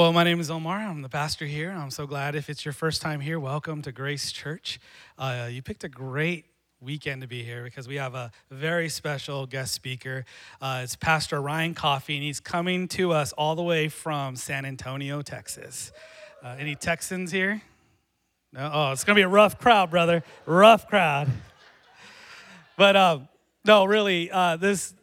Well, my name is Omar. I'm the pastor here. I'm so glad if it's your first time here, welcome to Grace Church. Uh, you picked a great weekend to be here because we have a very special guest speaker. Uh, it's Pastor Ryan Coffey, and he's coming to us all the way from San Antonio, Texas. Uh, any Texans here? No? Oh, it's going to be a rough crowd, brother. Rough crowd. But uh, no, really, uh, this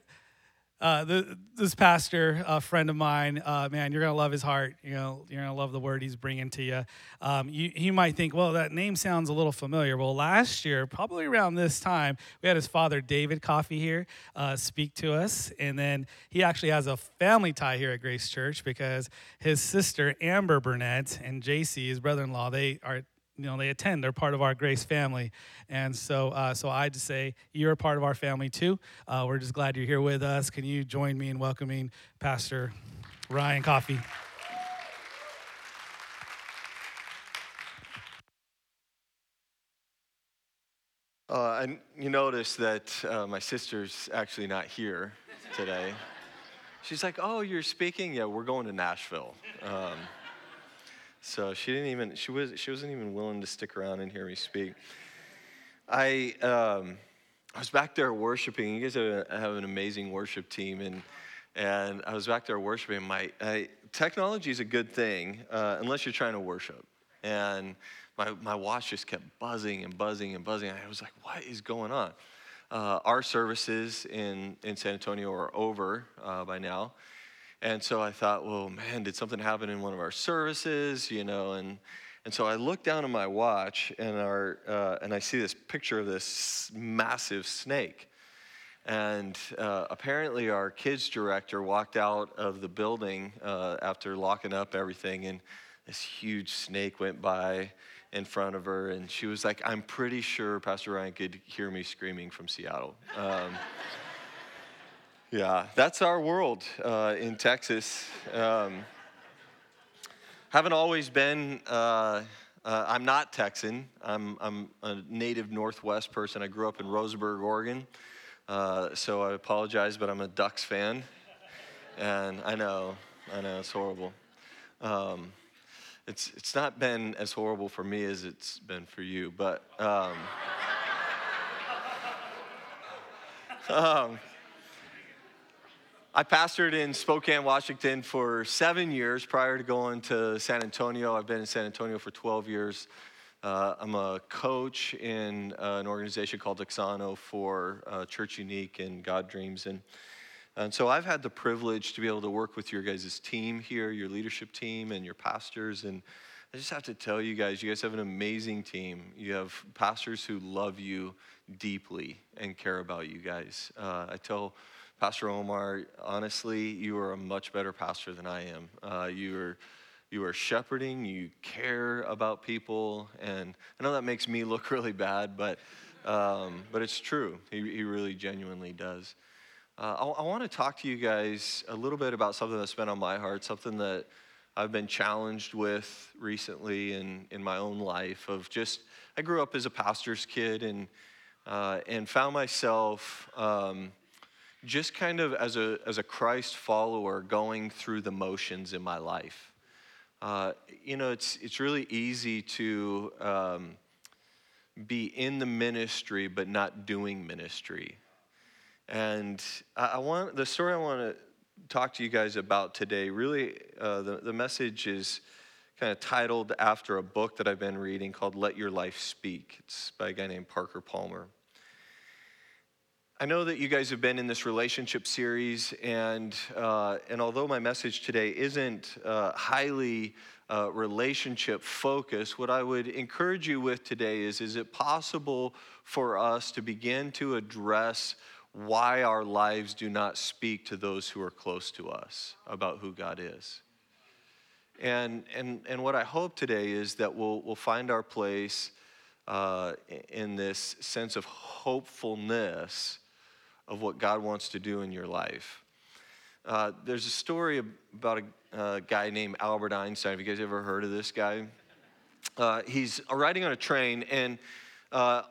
uh, the, this pastor, a friend of mine, uh, man, you're gonna love his heart. You know, you're gonna love the word he's bringing to you. Um, you. He might think, well, that name sounds a little familiar. Well, last year, probably around this time, we had his father, David Coffey here uh, speak to us, and then he actually has a family tie here at Grace Church because his sister Amber Burnett and JC, his brother-in-law, they are you know they attend they're part of our grace family and so uh, so i just say you're a part of our family too uh, we're just glad you're here with us can you join me in welcoming pastor Ryan Coffey Uh, and you notice that uh, my sister's actually not here today. She's like, "Oh, you're speaking? Yeah, we're going to Nashville." Um, so she didn't even she was she wasn't even willing to stick around and hear me speak. I um, I was back there worshiping. You guys have, a, have an amazing worship team, and and I was back there worshiping. My I, technology is a good thing uh, unless you're trying to worship, and my my watch just kept buzzing and buzzing and buzzing. I was like, what is going on? Uh, our services in in San Antonio are over uh, by now and so I thought, well, man, did something happen in one of our services, you know? And, and so I look down at my watch and, our, uh, and I see this picture of this massive snake. And uh, apparently, our kids director walked out of the building uh, after locking up everything, and this huge snake went by in front of her. And she was like, I'm pretty sure Pastor Ryan could hear me screaming from Seattle. Um, yeah, that's our world uh, in Texas. Um, haven't always been, uh, uh, I'm not Texan. I'm, I'm a native Northwest person. I grew up in Roseburg, Oregon. Uh, so I apologize, but I'm a Ducks fan. And I know, I know, it's horrible. Um, it's, it's not been as horrible for me as it's been for you, but. Um, um, I pastored in Spokane, Washington for seven years prior to going to San Antonio. I've been in San Antonio for 12 years. Uh, I'm a coach in uh, an organization called Auxano for uh, Church Unique and God Dreams. And, and so I've had the privilege to be able to work with your guys' team here, your leadership team, and your pastors. And I just have to tell you guys, you guys have an amazing team. You have pastors who love you deeply and care about you guys. Uh, I tell Pastor Omar, honestly, you are a much better pastor than I am. Uh, you are you are shepherding, you care about people, and I know that makes me look really bad, but um, but it's true. He, he really genuinely does. Uh, I, I want to talk to you guys a little bit about something that's been on my heart, something that I've been challenged with recently in, in my own life. Of just, I grew up as a pastor's kid and uh, and found myself. Um, just kind of as a, as a Christ follower going through the motions in my life. Uh, you know, it's, it's really easy to um, be in the ministry but not doing ministry. And I, I, want the story I want to talk to you guys about today. Really, uh, the, the message is kind of titled after a book that I've been reading called Let Your Life Speak. It's by a guy named Parker Palmer. I know that you guys have been in this relationship series, and, uh, and although my message today isn't uh, highly uh, relationship focused, what I would encourage you with today is is it possible for us to begin to address why our lives do not speak to those who are close to us about who God is? And, and, and what I hope today is that we'll, we'll find our place uh, in this sense of hopefulness of what God wants to do in your life. Uh, there's a story about a uh, guy named Albert Einstein. Have you guys ever heard of this guy? Uh, he's riding on a train, and uh,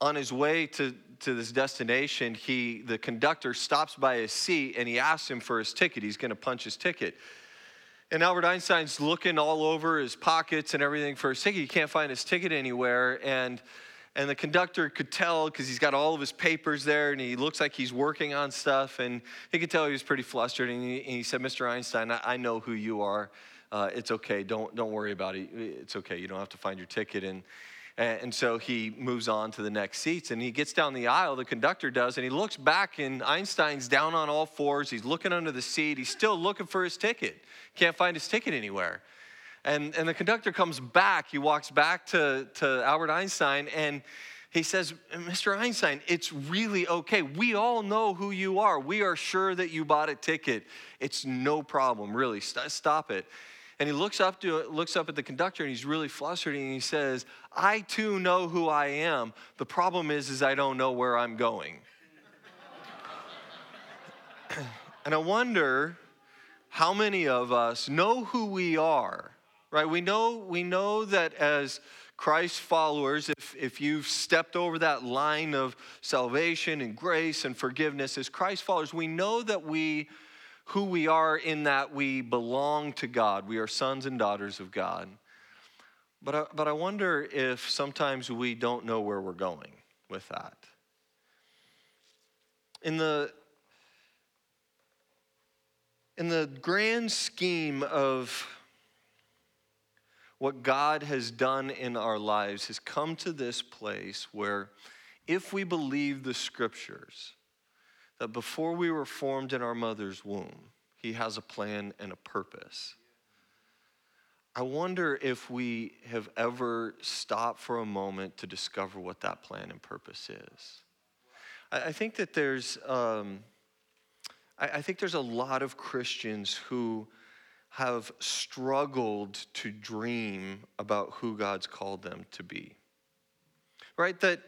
on his way to, to this destination, he, the conductor stops by his seat and he asks him for his ticket. He's going to punch his ticket. And Albert Einstein's looking all over his pockets and everything for his ticket. He can't find his ticket anywhere. And, and the conductor could tell because he's got all of his papers there and he looks like he's working on stuff. And he could tell he was pretty flustered. And he, and he said, Mr. Einstein, I, I, know who you are. Uh, it's okay. Don't, don't worry about it. It's okay. You don't have to find your ticket. And, and so he moves on to the next seats and he gets down the aisle, the conductor does, and he looks back and Einstein's down on all fours. He's looking under the seat. He's still looking for his ticket. Can't find his ticket anywhere. And, and the conductor comes back. He walks back to, to Albert Einstein and he says, Mr. Einstein, it's really okay. We all know who you are. We are sure that you bought a ticket. It's no problem, really. Stop it. And he looks up to looks up at the conductor and he's really flustered and he says, "I too know who I am. The problem is is I don't know where I'm going." and I wonder how many of us know who we are. Right? We know we know that as Christ followers, if, if you've stepped over that line of salvation and grace and forgiveness as Christ followers, we know that we who we are in that we belong to God. We are sons and daughters of God. But I, but I wonder if sometimes we don't know where we're going with that. In the, in the grand scheme of what God has done in our lives, has come to this place where if we believe the scriptures, that before we were formed in our mother's womb, He has a plan and a purpose. I wonder if we have ever stopped for a moment to discover what that plan and purpose is. I, think that there's, um, I think there's a lot of Christians who have struggled to dream about who God's called them to be. Right? That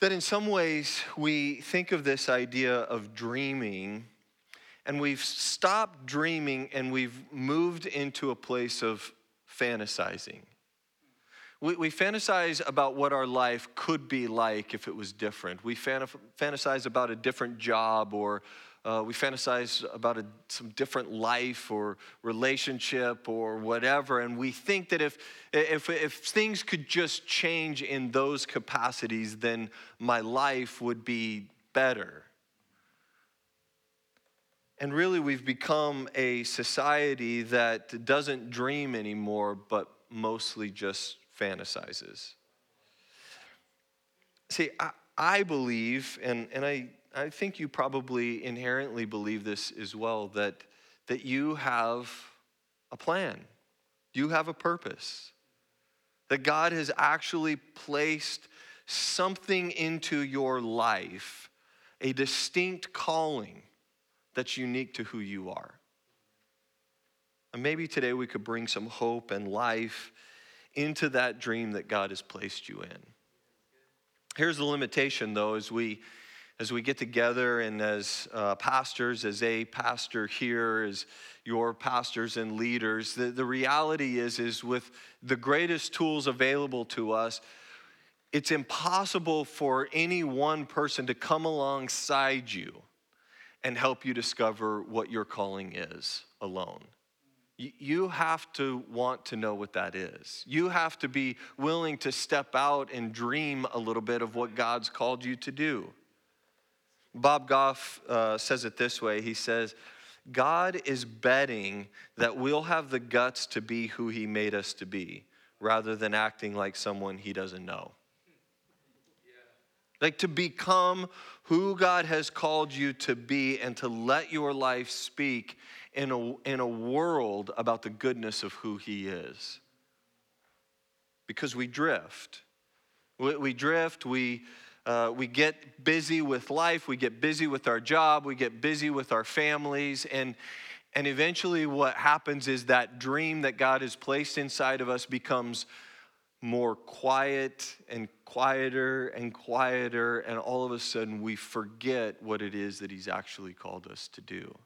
that in some ways we think of this idea of dreaming and we've stopped dreaming and we've moved into a place of fantasizing. We, we fantasize about what our life could be like if it was different. We fantasize about a different job or uh, we fantasize about a, some different life or relationship or whatever, and we think that if, if, if things could just change in those capacities, then my life would be better. And really, we've become a society that doesn't dream anymore, but mostly just fantasizes. See, I, I believe, and, and I I think you probably inherently believe this as well that, that you have a plan, you have a purpose, that God has actually placed something into your life, a distinct calling that's unique to who you are. And maybe today we could bring some hope and life into that dream that God has placed you in. Here's the limitation, though, as we as we get together and as uh, pastors, as a pastor here, as your pastors and leaders, the, the reality is, is with the greatest tools available to us, it's impossible for any one person to come alongside you and help you discover what your calling is alone. You have to want to know what that is. You have to be willing to step out and dream a little bit of what God's called you to do. Bob Goff uh, says it this way He says, God is betting that we'll have the guts to be who He made us to be rather than acting like someone He doesn't know. Like to become who God has called you to be and to let your life speak in a, in a world about the goodness of who He is. Because we drift. We, we drift, we uh, we get busy with life, we get busy with our job, we get busy with our families, and, and eventually what happens is that dream that God has placed inside of us becomes more quiet and quieter and quieter, and all of a sudden we forget what it is that He's actually called us to do.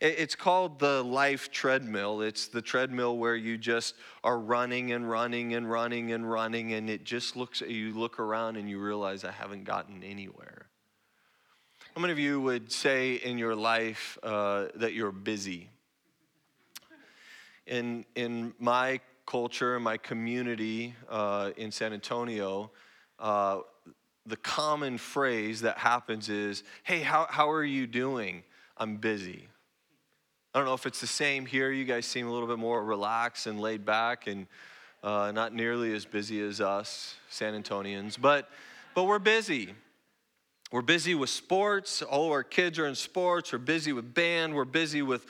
It's called the life treadmill. It's the treadmill where you just are running and running and running and running, and it just looks, you look around and you realize I haven't gotten anywhere. How many of you would say in your life uh, that you're busy? in, in my culture, in my community uh, in San Antonio, uh, the common phrase that happens is, Hey, how, how are you doing? I'm busy. I don't know if it's the same here. You guys seem a little bit more relaxed and laid back and uh, not nearly as busy as us, San Antonians, but, but we're busy. We're busy with sports. All our kids are in sports. We're busy with band. We're busy with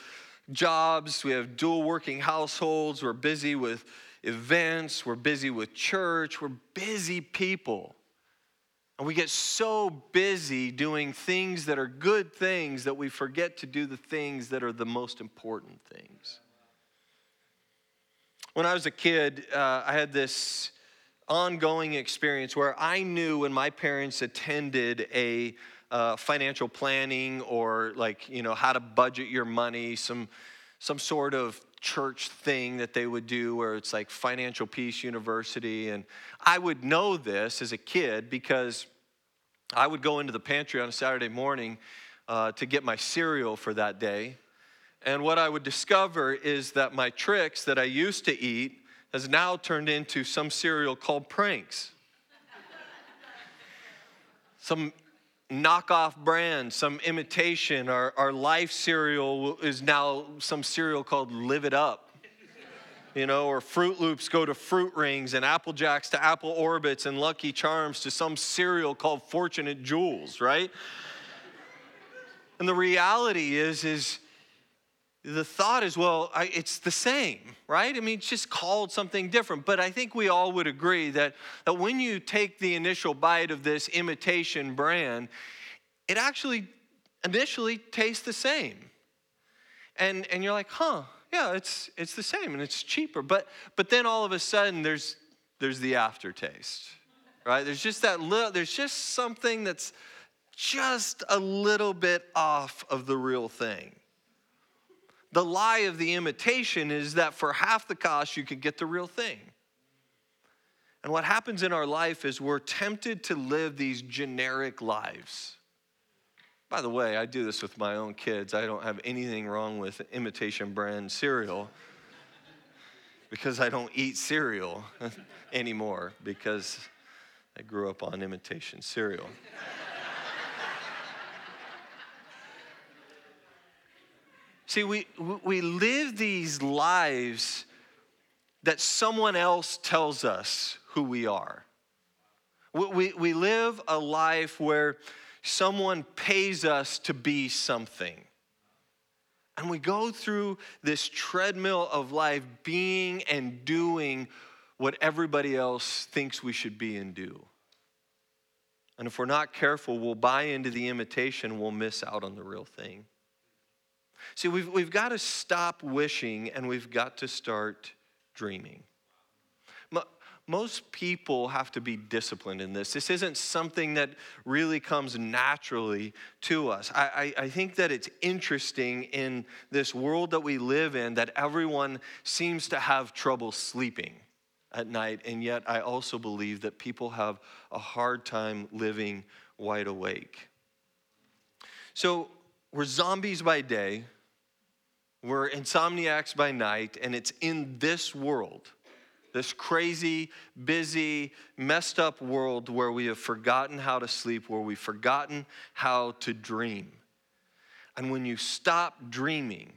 jobs. We have dual working households. We're busy with events. We're busy with church. We're busy people. And we get so busy doing things that are good things that we forget to do the things that are the most important things. When I was a kid, uh, I had this ongoing experience where I knew when my parents attended a uh, financial planning or like you know how to budget your money, some some sort of church thing that they would do where it's like Financial Peace University, and I would know this as a kid because I would go into the pantry on a Saturday morning uh, to get my cereal for that day. And what I would discover is that my Trix that I used to eat has now turned into some cereal called Pranks. some knockoff brand, some imitation. Our, our life cereal is now some cereal called Live It Up. You know, or Froot Loops go to Fruit Rings, and Apple Jacks to Apple Orbits, and Lucky Charms to some cereal called Fortunate Jewels, right? And the reality is, is the thought is, well, I, it's the same, right? I mean, it's just called something different. But I think we all would agree that, that when you take the initial bite of this imitation brand, it actually initially tastes the same. And, and you're like, huh, yeah, it's, it's the same and it's cheaper. But, but then all of a sudden, there's, there's the aftertaste, right? There's just that little, there's just something that's just a little bit off of the real thing. The lie of the imitation is that for half the cost, you could get the real thing. And what happens in our life is we're tempted to live these generic lives. By the way, I do this with my own kids. I don't have anything wrong with imitation brand cereal because I don't eat cereal anymore because I grew up on imitation cereal. See, we, we live these lives that someone else tells us who we are. We, we, we live a life where someone pays us to be something. And we go through this treadmill of life being and doing what everybody else thinks we should be and do. And if we're not careful, we'll buy into the imitation, we'll miss out on the real thing. See, we've, we've got to stop wishing and we've got to start dreaming. Most people have to be disciplined in this. This isn't something that really comes naturally to us. I, I, I think that it's interesting in this world that we live in that everyone seems to have trouble sleeping at night, and yet I also believe that people have a hard time living wide awake. So we're zombies by day, we're insomniacs by night, and it's in this world, this crazy, busy, messed up world where we have forgotten how to sleep, where we've forgotten how to dream. And when you stop dreaming,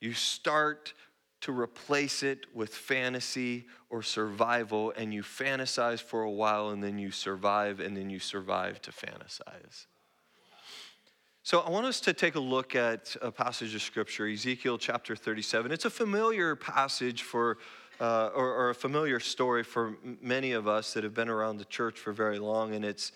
you start to replace it with fantasy or survival, and you fantasize for a while, and then you survive, and then you survive to fantasize. So, I want us to take a look at a passage of scripture, Ezekiel chapter 37. It's a familiar passage for, uh, or, or, a familiar story for many of us that have been around the church for very long, and it's,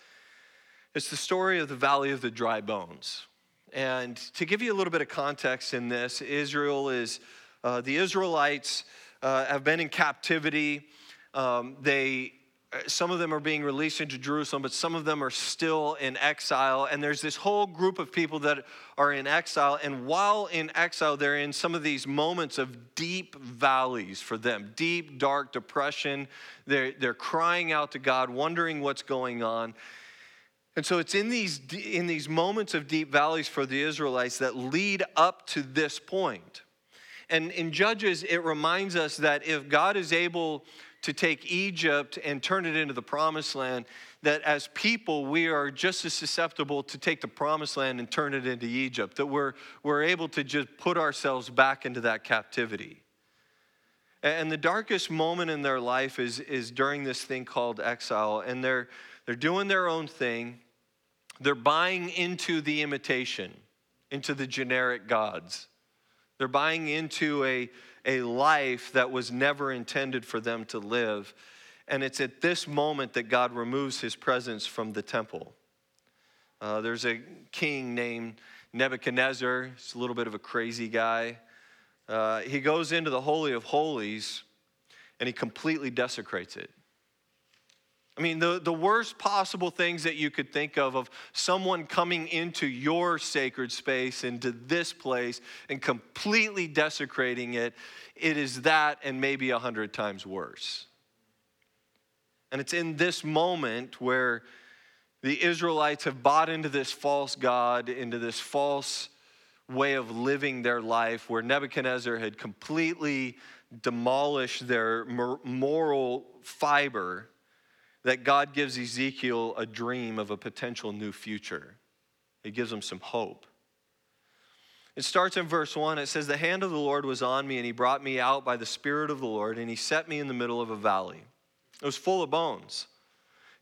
it's the story of the valley of the dry bones. And to give you a little bit of context in this, Israel is, uh, the Israelites uh, have been in captivity. Um, they Uh, some of them are being released into Jerusalem, but some of them are still in exile. And there's this whole group of people that are in exile. And while in exile, they're in some of these moments of deep valleys for them deep, dark depression. They're, they're crying out to God, wondering what's going on. And so it's in these, in these moments of deep valleys for the Israelites that lead up to this point. And in Judges, it reminds us that if God is able to take Egypt and turn it into the promised land, that as people, we are just as susceptible to take the promised land and turn it into Egypt, that we're, we're able to just put ourselves back into that captivity. And the darkest moment in their life is, is during this thing called exile, and they're, they're doing their own thing. They're buying into the imitation, into the generic gods. They're buying into a, a life that was never intended for them to live. And it's at this moment that God removes his presence from the temple. Uh, there's a king named Nebuchadnezzar. He's a little bit of a crazy guy. Uh, he goes into the Holy of Holies and he completely desecrates it. I mean, the, the worst possible things that you could think of, of someone coming into your sacred space, into this place, and completely desecrating it, it is that and maybe a hundred times worse. And it's in this moment where the Israelites have bought into this false God, into this false way of living their life, where Nebuchadnezzar had completely demolished their moral fiber that God gives Ezekiel a dream of a potential new future. He gives him some hope. It starts in verse 1. It says, The hand of the Lord was on me, and he brought me out by the Spirit of the Lord, and he set me in the middle of a valley. It was full of bones.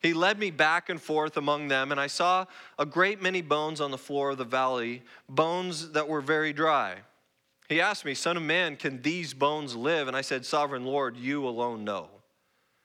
He led me back and forth among them, and I saw a great many bones on the floor of the valley, bones that were very dry. He asked me, Son of man, can these bones live? And I said, Sovereign Lord, you alone know.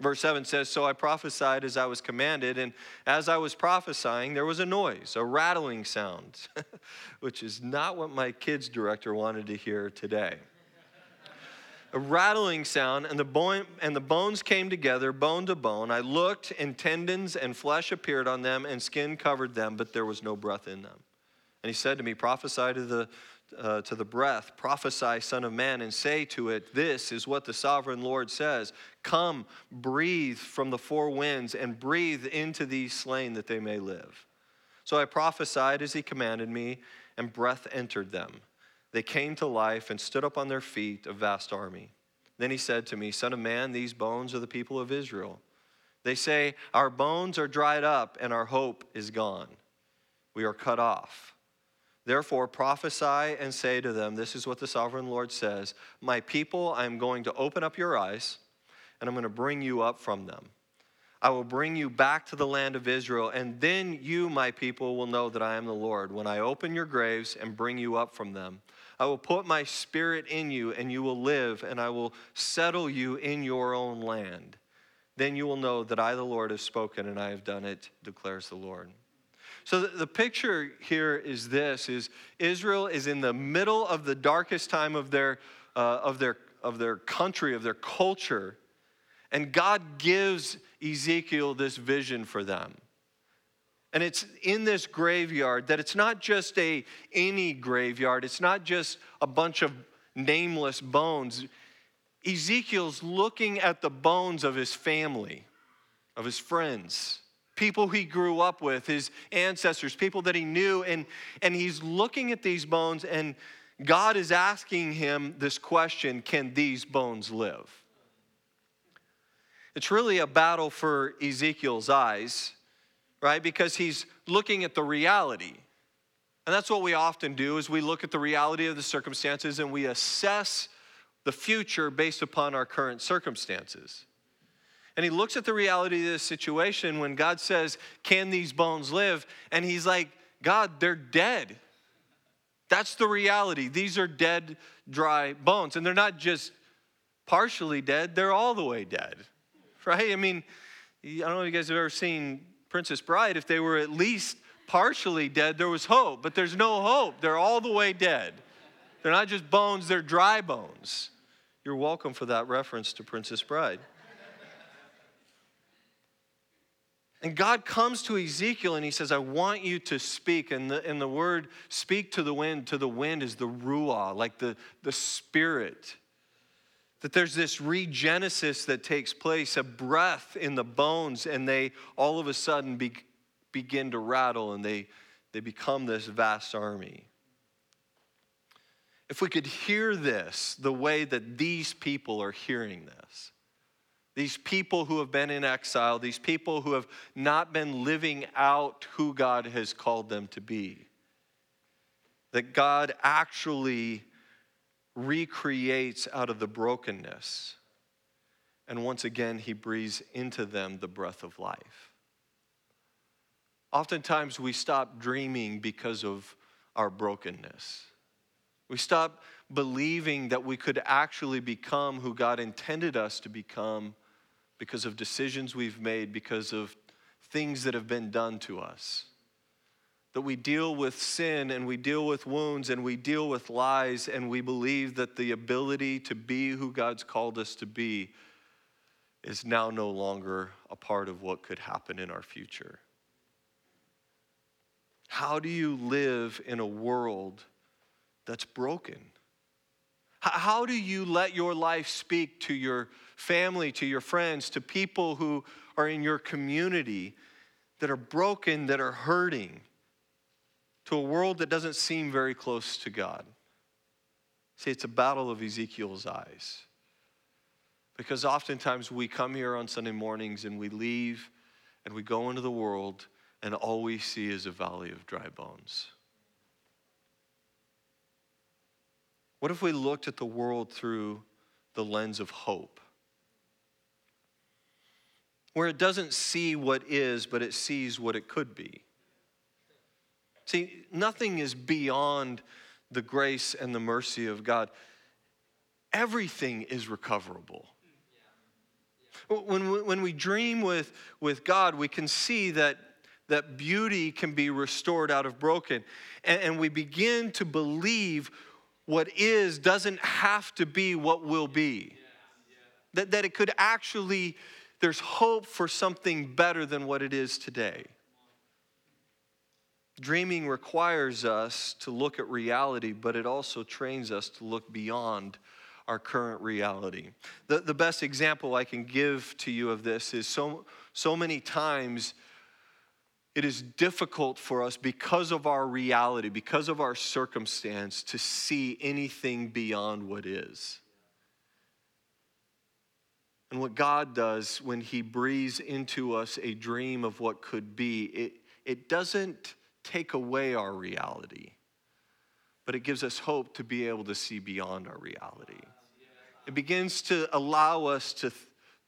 Verse 7 says, So I prophesied as I was commanded, and as I was prophesying, there was a noise, a rattling sound, which is not what my kids' director wanted to hear today. a rattling sound, and the, bone, and the bones came together, bone to bone. I looked, and tendons and flesh appeared on them, and skin covered them, but there was no breath in them. And he said to me, Prophesy to the uh, to the breath, prophesy, Son of Man, and say to it, This is what the sovereign Lord says Come, breathe from the four winds, and breathe into these slain that they may live. So I prophesied as he commanded me, and breath entered them. They came to life and stood up on their feet, a vast army. Then he said to me, Son of man, these bones are the people of Israel. They say, Our bones are dried up, and our hope is gone. We are cut off. Therefore, prophesy and say to them, This is what the sovereign Lord says My people, I am going to open up your eyes, and I'm going to bring you up from them. I will bring you back to the land of Israel, and then you, my people, will know that I am the Lord. When I open your graves and bring you up from them, I will put my spirit in you, and you will live, and I will settle you in your own land. Then you will know that I, the Lord, have spoken, and I have done it, declares the Lord. So the, picture here is this is Israel is in the middle of the darkest time of their, uh, of their, of their country, of their culture. And God gives Ezekiel this vision for them. And it's in this graveyard that it's not just a any graveyard, it's not just a bunch of nameless bones. Ezekiel's looking at the bones of his family, of his friends, people he grew up with, his ancestors, people that he knew. And, and he's looking at these bones, and God is asking him this question Can these bones live? It's really a battle for Ezekiel's eyes, right? Because he's looking at the reality. And that's what we often do is we look at the reality of the circumstances and we assess the future based upon our current circumstances. And he looks at the reality of this situation when God says, Can these bones live? And he's like, God, they're dead. That's the reality. These are dead, dry bones. And they're not just partially dead, they're all the way dead, right? I mean, I don't know if you guys have ever seen Princess Bride. If they were at least partially dead, there was hope, but there's no hope. They're all the way dead. They're not just bones, they're dry bones. You're welcome for that reference to Princess Bride. And God comes to Ezekiel and he says, I want you to speak. And the, and the word speak to the wind, to the wind is the ruah, like the, the spirit. That there's this regenesis that takes place, a breath in the bones, and they all of a sudden be, begin to rattle and they, they become this vast army. If we could hear this the way that these people are hearing this, these people who have been in exile, these people who have not been living out who God has called them to be. That God actually recreates out of the brokenness. And once again, He breathes into them the breath of life. Oftentimes, we stop dreaming because of our brokenness. We stop believing that we could actually become who God intended us to become because of decisions we've made, because of things that have been done to us. That we deal with sin and we deal with wounds and we deal with lies, and we believe that the ability to be who God's called us to be is now no longer a part of what could happen in our future. How do you live in a world that's broken? How do you let your life speak to your family, to your friends, to people who are in your community that are broken, that are hurting, to a world that doesn't seem very close to God? See, it's a battle of Ezekiel's eyes. Because oftentimes we come here on Sunday mornings and we leave and we go into the world and all we see is a valley of dry bones. What if we looked at the world through the lens of hope? Where it doesn't see what is, but it sees what it could be. See, nothing is beyond the grace and the mercy of God. Everything is recoverable. When we, when we dream with, with God, we can see that, that beauty can be restored out of broken. And, and we begin to believe what is doesn't have to be what will be. That, that it could actually, there's hope for something better than what it is today. Dreaming requires us to look at reality, but it also trains us to look beyond our current reality. The, the best example I can give to you of this is so, so many times it is difficult for us because of our reality, because of our circumstance, to see anything beyond what is. And what God does when He breathes into us a dream of what could be, it, it doesn't take away our reality, but it gives us hope to be able to see beyond our reality. It begins to allow us to,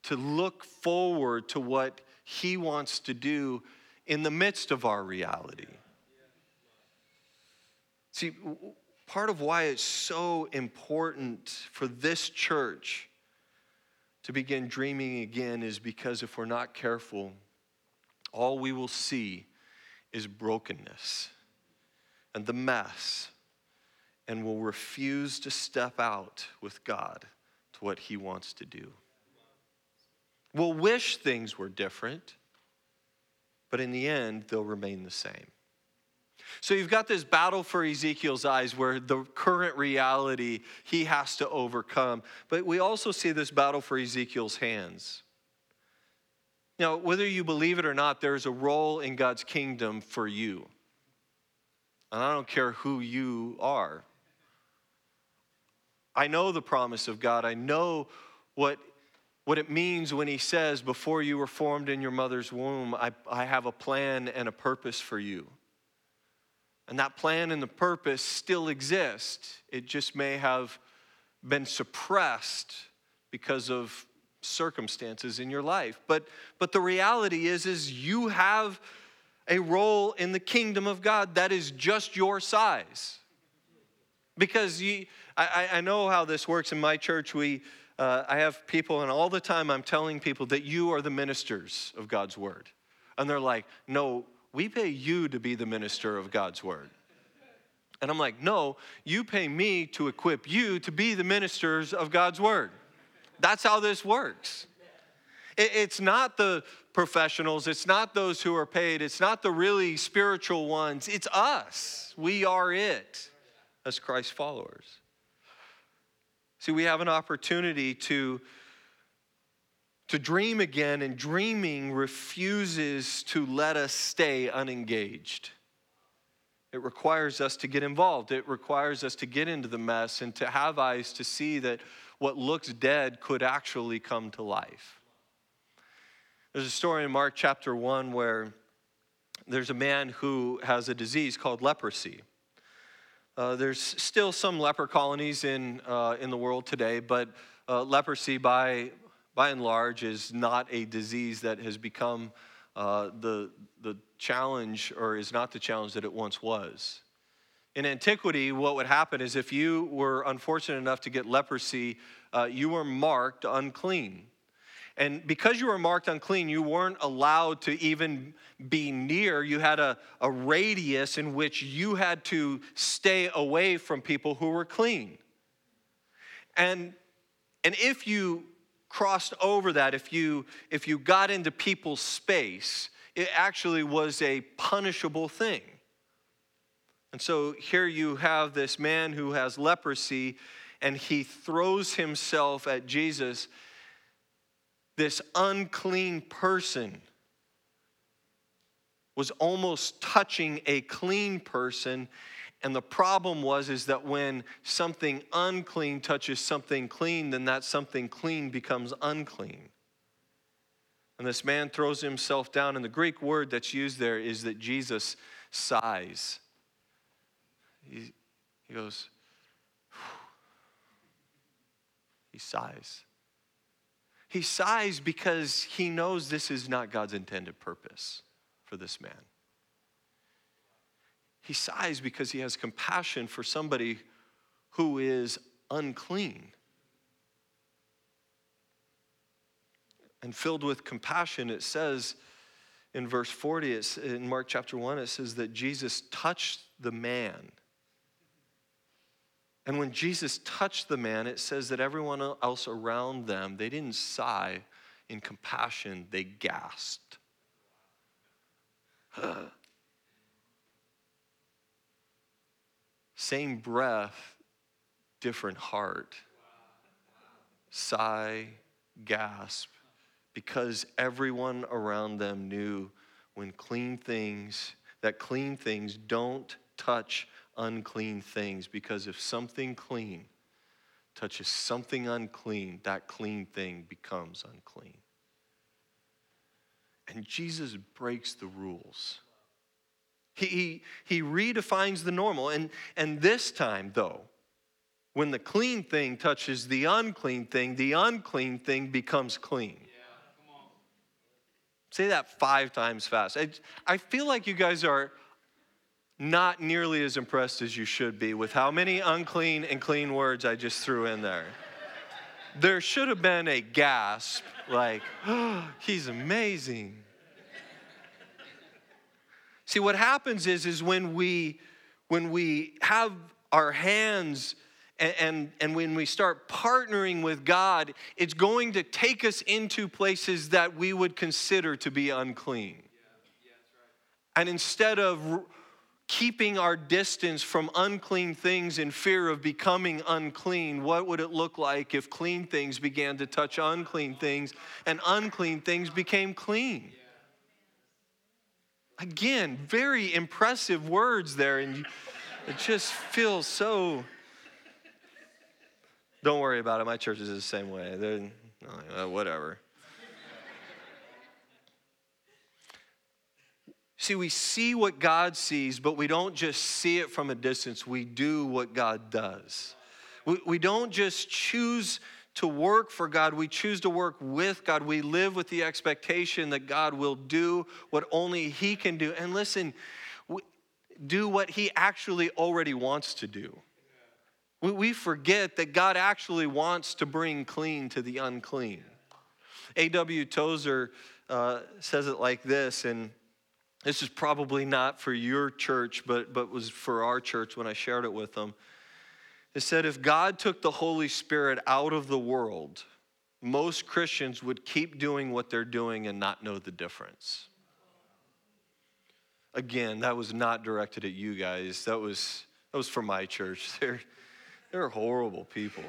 to look forward to what He wants to do in the midst of our reality. See, part of why it's so important for this church to begin dreaming again is because if we're not careful, all we will see is brokenness and the mess, and will refuse to step out with God to what He wants to do. We'll wish things were different but in the end, they'll remain the same. So you've got this battle for Ezekiel's eyes where the current reality he has to overcome. But we also see this battle for Ezekiel's hands. Now, whether you believe it or not, there's a role in God's kingdom for you. And I don't care who you are. I know the promise of God. I know what what it means when he says, Before you were formed in your mother's womb, I, I have a plan and a purpose for you. And that plan and the purpose still exist. It just may have been suppressed because of circumstances in your life. But, but the reality is, is you have a role in the kingdom of God that is just your size. Because you, I, I know how this works in my church. We, uh, I have people, and all the time I'm telling people that you are the ministers of God's word. And they're like, no, we pay you to be the minister of God's word. And I'm like, no, you pay me to equip you to be the ministers of God's word. That's how this works. It's not the professionals, it's not those who are paid, it's not the really spiritual ones, it's us. We are it as Christ followers. See, we have an opportunity to, to dream again, and dreaming refuses to let us stay unengaged. It requires us to get involved. It requires us to get into the mess and to have eyes to see that what looks dead could actually come to life. There's a story in Mark chapter 1 where there's a man who has a disease called leprosy. Uh, there's still some leper colonies in, uh, in the world today, but uh, leprosy, by, by and large, is not a disease that has become uh, the, the challenge or is not the challenge that it once was. In antiquity, what would happen is if you were unfortunate enough to get leprosy, uh, you were marked unclean. And because you were marked unclean, you weren't allowed to even be near. You had a, a radius in which you had to stay away from people who were clean. And, and if you crossed over that, if you, if you got into people's space, it actually was a punishable thing. And so here you have this man who has leprosy, and he throws himself at Jesus this unclean person was almost touching a clean person and the problem was is that when something unclean touches something clean then that something clean becomes unclean. And this man throws himself down and the greek word that's used there is that jesus sighs. He, he goes he sighs. He sighs because he knows this is not God's intended purpose for this man. He sighs because he has compassion for somebody who is unclean. And filled with compassion, it says in verse 40, it's, in Mark chapter 1, it says that Jesus touched the man and when Jesus touched the man, it says that everyone else around them, they didn't sigh in compassion, they gasped. Same breath, different heart. Sigh, gasp, because everyone around them knew when clean things, that clean things don't touch unclean things because if something clean touches something unclean, that clean thing becomes unclean. And Jesus breaks the rules. He, he, he redefines the normal. And, and this time, though, when the clean thing touches the unclean thing, the unclean thing becomes clean. Yeah, Say that five times fast. I, I feel like you guys are not nearly as impressed as you should be with how many unclean and clean words I just threw in there. There should have been a gasp, like, oh, he's amazing. See, what happens is, is when we when we have our hands and, and, and, when we start partnering with God, it's going to take us into places that we would consider to be unclean. Yeah, yeah, right. And instead of keeping our distance from unclean things in fear of becoming unclean, what would it look like if clean things began to touch unclean things and unclean things became clean? Again, very impressive words there, and it just feels so. Don't worry about it. My church is the same way. They're, uh, whatever. See, we see what God sees, but we don't just see it from a distance. We do what God does. We, we don't just choose to work for God, we choose to work with God. We live with the expectation that God will do what only He can do. And listen, do what He actually already wants to do. We forget that God actually wants to bring clean to the unclean. A.W. Tozer uh, says it like this, and this is probably not for your church, but, but was for our church when I shared it with them. It said, if God took the Holy Spirit out of the world, most Christians would keep doing what they're doing and not know the difference. Again, that was not directed at you guys. That was that was for my church. They're they're horrible people.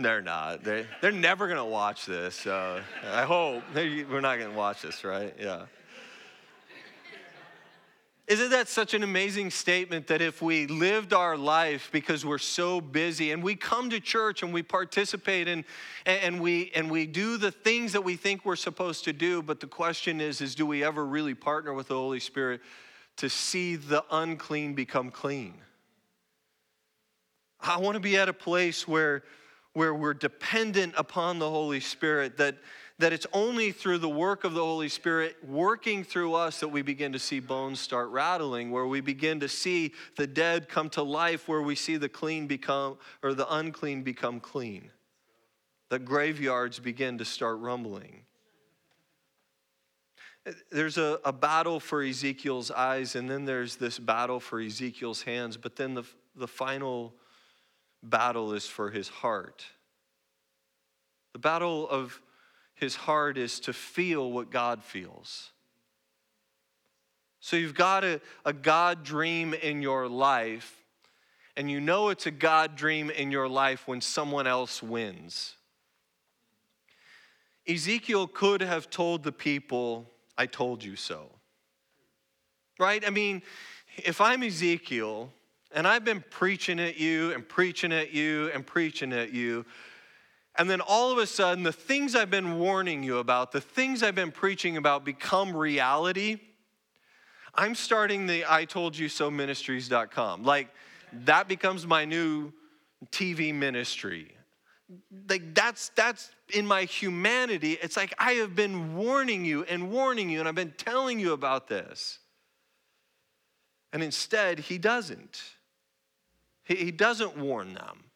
they're not. They, they're never going to watch this. Uh, I hope. We're not going to watch this, right? Yeah. Isn't that such an amazing statement that if we lived our life because we're so busy and we come to church and we participate and, and, we, and we do the things that we think we're supposed to do, but the question is, is do we ever really partner with the Holy Spirit to see the unclean become clean? I want to be at a place where, where we're dependent upon the Holy Spirit, that, that it's only through the work of the Holy Spirit working through us that we begin to see bones start rattling, where we begin to see the dead come to life, where we see the clean become, or the unclean become clean. That graveyards begin to start rumbling. There's a, a battle for Ezekiel's eyes, and then there's this battle for Ezekiel's hands, but then the, the final battle is for his heart. The battle of his heart is to feel what God feels. So you've got a, a God dream in your life, and you know it's a God dream in your life when someone else wins. Ezekiel could have told the people, I told you so. Right? I mean, if I'm Ezekiel and I've been preaching at you and preaching at you and preaching at you, and then all of a sudden, the things I've been warning you about, the things I've been preaching about become reality. I'm starting the I told you so ministries.com. Like that becomes my new TV ministry. Like that's that's in my humanity. It's like I have been warning you and warning you and I've been telling you about this. And instead, he doesn't. He, he doesn't warn them.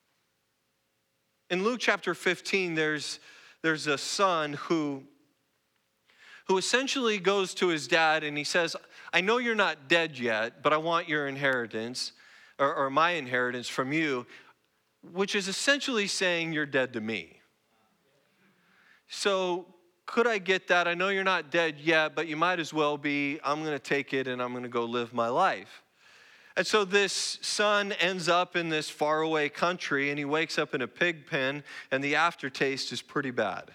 In Luke chapter 15, there's, there's a son who, who essentially goes to his dad and he says, I know you're not dead yet, but I want your inheritance, or, or my inheritance from you, which is essentially saying you're dead to me. So, could I get that? I know you're not dead yet, but you might as well be. I'm going to take it and I'm going to go live my life. And so this son ends up in this faraway country and he wakes up in a pig pen, and the aftertaste is pretty bad.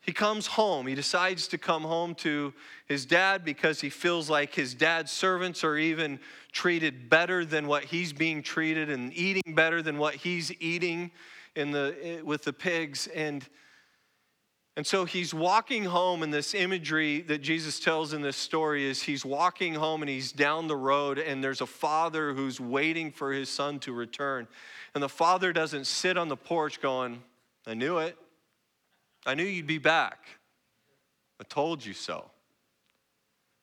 He comes home. He decides to come home to his dad because he feels like his dad's servants are even treated better than what he's being treated and eating better than what he's eating in the, eh, with the pigs. And and so he's walking home, and this imagery that Jesus tells in this story is he's walking home and he's down the road, and there's a father who's waiting for his son to return. And the father doesn't sit on the porch going, I knew it. I knew you'd be back. I told you so.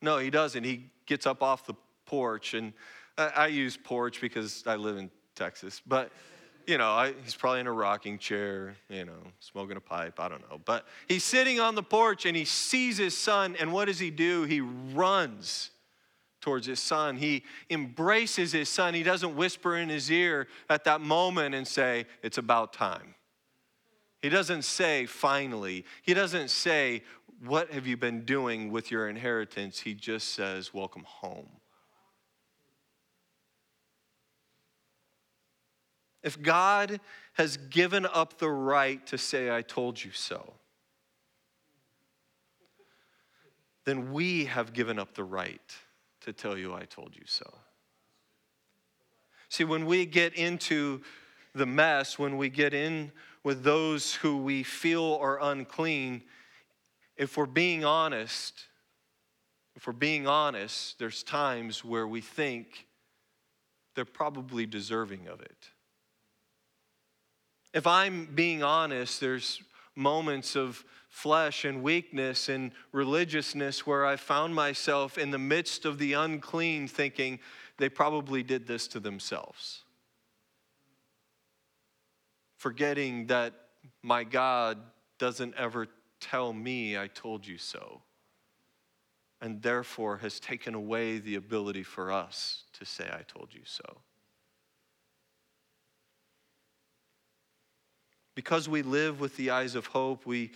No, he doesn't. He gets up off the porch, and I, I use porch because I live in Texas, but you know, I, he's probably in a rocking chair, you know, smoking a pipe, I don't know. But he's sitting on the porch and he sees his son, and what does he do? He runs towards his son. He embraces his son. He doesn't whisper in his ear at that moment and say, It's about time. He doesn't say, Finally. He doesn't say, What have you been doing with your inheritance? He just says, Welcome home. If God has given up the right to say, I told you so, then we have given up the right to tell you, I told you so. See, when we get into the mess, when we get in with those who we feel are unclean, if we're being honest, if we're being honest, there's times where we think they're probably deserving of it. If I'm being honest, there's moments of flesh and weakness and religiousness where I found myself in the midst of the unclean thinking they probably did this to themselves. Forgetting that my God doesn't ever tell me, I told you so. and therefore has taken away the ability for us to say, I told you so. Because we live with the eyes of hope, we,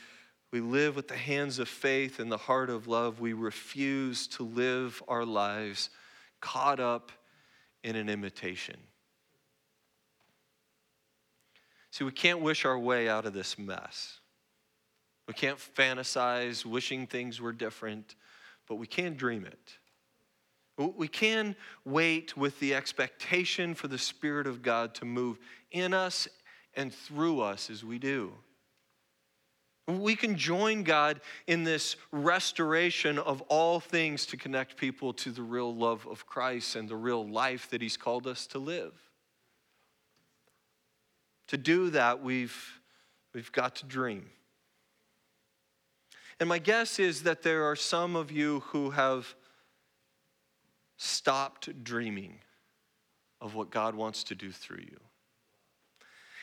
we live with the hands of faith and the heart of love, we refuse to live our lives caught up in an imitation. See, we can't wish our way out of this mess. We can't fantasize wishing things were different, but we can dream it. We can wait with the expectation for the Spirit of God to move in us and through us as we do. We can join God in this restoration of all things to connect people to the real love of Christ and the real life that He's called us to live. To do that, we've, we've got to dream. And my guess is that there are some of you who have stopped dreaming of what God wants to do through you.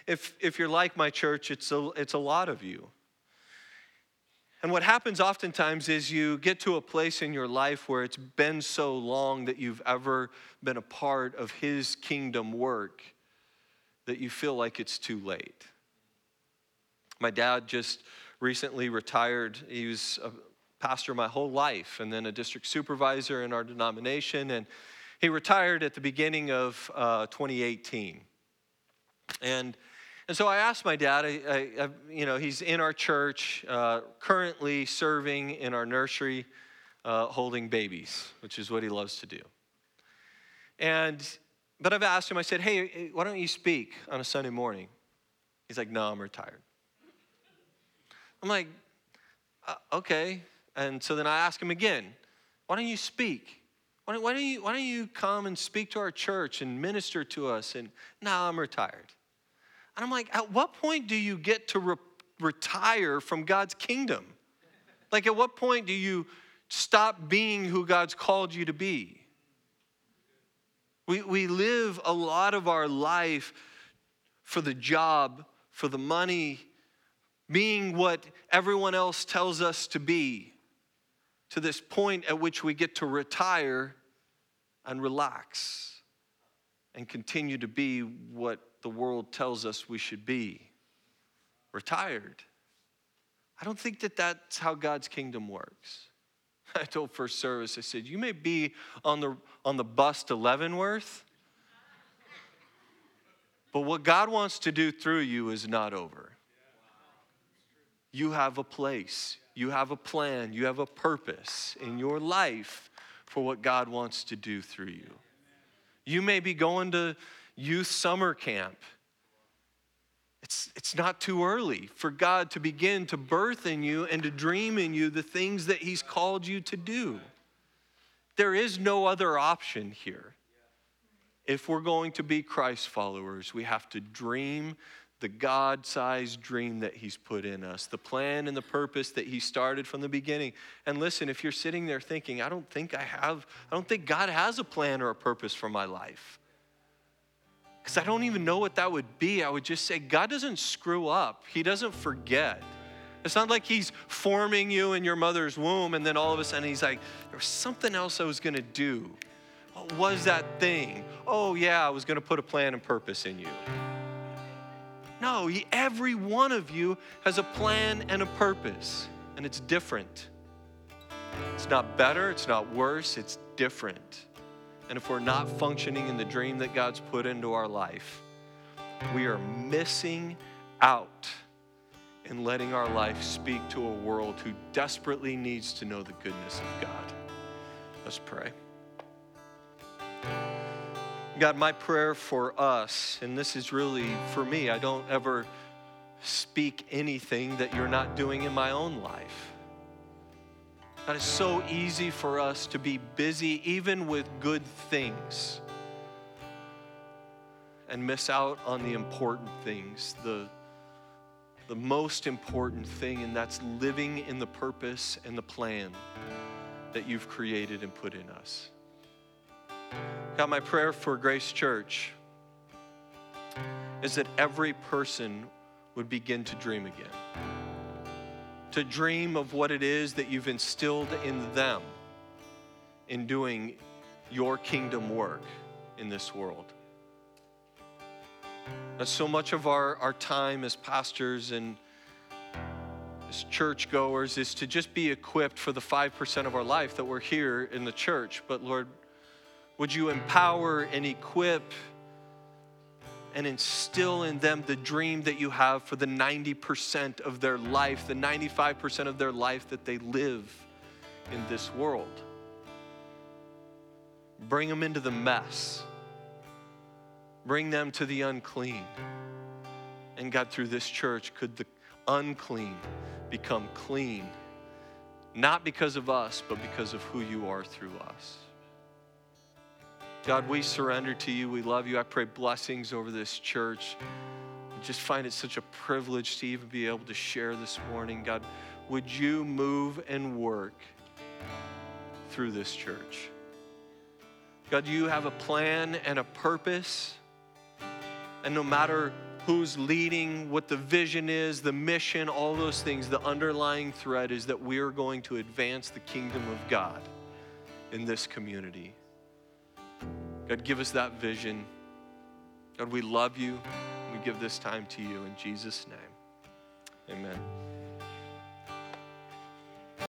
If, if you're like my church, it's a, it's a lot of you. And what happens oftentimes is you get to a place in your life where it's been so long that you've ever been a part of His kingdom work that you feel like it's too late. My dad just recently retired. He was a pastor my whole life and then a district supervisor in our denomination. And he retired at the beginning of uh, 2018. And and so I asked my dad, I, I, you know, he's in our church, uh, currently serving in our nursery, uh, holding babies, which is what he loves to do. And, but I've asked him, I said, hey, why don't you speak on a Sunday morning? He's like, no, I'm retired. I'm like, uh, okay. And so then I ask him again, why don't you speak? Why don't, why don't, you, why don't you come and speak to our church and minister to us? And now I'm retired. And I'm like, at what point do you get to re- retire from God's kingdom? Like, at what point do you stop being who God's called you to be? We, we live a lot of our life for the job, for the money, being what everyone else tells us to be, to this point at which we get to retire and relax and continue to be what the world tells us we should be retired. I don't think that that's how God's kingdom works. I told first service, I said, You may be on the, on the bus to Leavenworth, but what God wants to do through you is not over. You have a place, you have a plan, you have a purpose in your life for what God wants to do through you. You may be going to youth summer camp. It's, it's not too early for God to begin to birth in you and to dream in you the things that He's called you to do. There is no other option here. If we're going to be Christ followers, we have to dream the God sized dream that He's put in us, the plan and the purpose that He started from the beginning. And listen, if you're sitting there thinking, I don't think I have, I don't think God has a plan or a purpose for my life, because I don't even know what that would be. I would just say, God doesn't screw up, He doesn't forget. It's not like He's forming you in your mother's womb and then all of a sudden He's like, there was something else I was gonna do. What was that thing? Oh, yeah, I was gonna put a plan and purpose in you. No, he, every one of you has a plan and a purpose, and it's different. It's not better, it's not worse, it's different. And if we're not functioning in the dream that God's put into our life, we are missing out in letting our life speak to a world who desperately needs to know the goodness of God. Let's pray. God, my prayer for us, and this is really for me, I don't ever speak anything that you're not doing in my own life. God, it's so easy for us to be busy even with good things and miss out on the important things, the, the most important thing, and that's living in the purpose and the plan that you've created and put in us. God, my prayer for Grace Church is that every person would begin to dream again to dream of what it is that you've instilled in them in doing your kingdom work in this world. That so much of our, our time as pastors and as churchgoers is to just be equipped for the 5% of our life that we're here in the church. But Lord, would you empower and equip and instill in them the dream that you have for the 90% of their life, the 95% of their life that they live in this world? Bring them into the mess. Bring them to the unclean. And God, through this church, could the unclean become clean, not because of us, but because of who you are through us. God, we surrender to you. We love you. I pray blessings over this church. I just find it such a privilege to even be able to share this morning. God, would you move and work through this church? God, you have a plan and a purpose. And no matter who's leading, what the vision is, the mission, all those things, the underlying thread is that we are going to advance the kingdom of God in this community. God, give us that vision. God, we love you. We give this time to you in Jesus' name. Amen.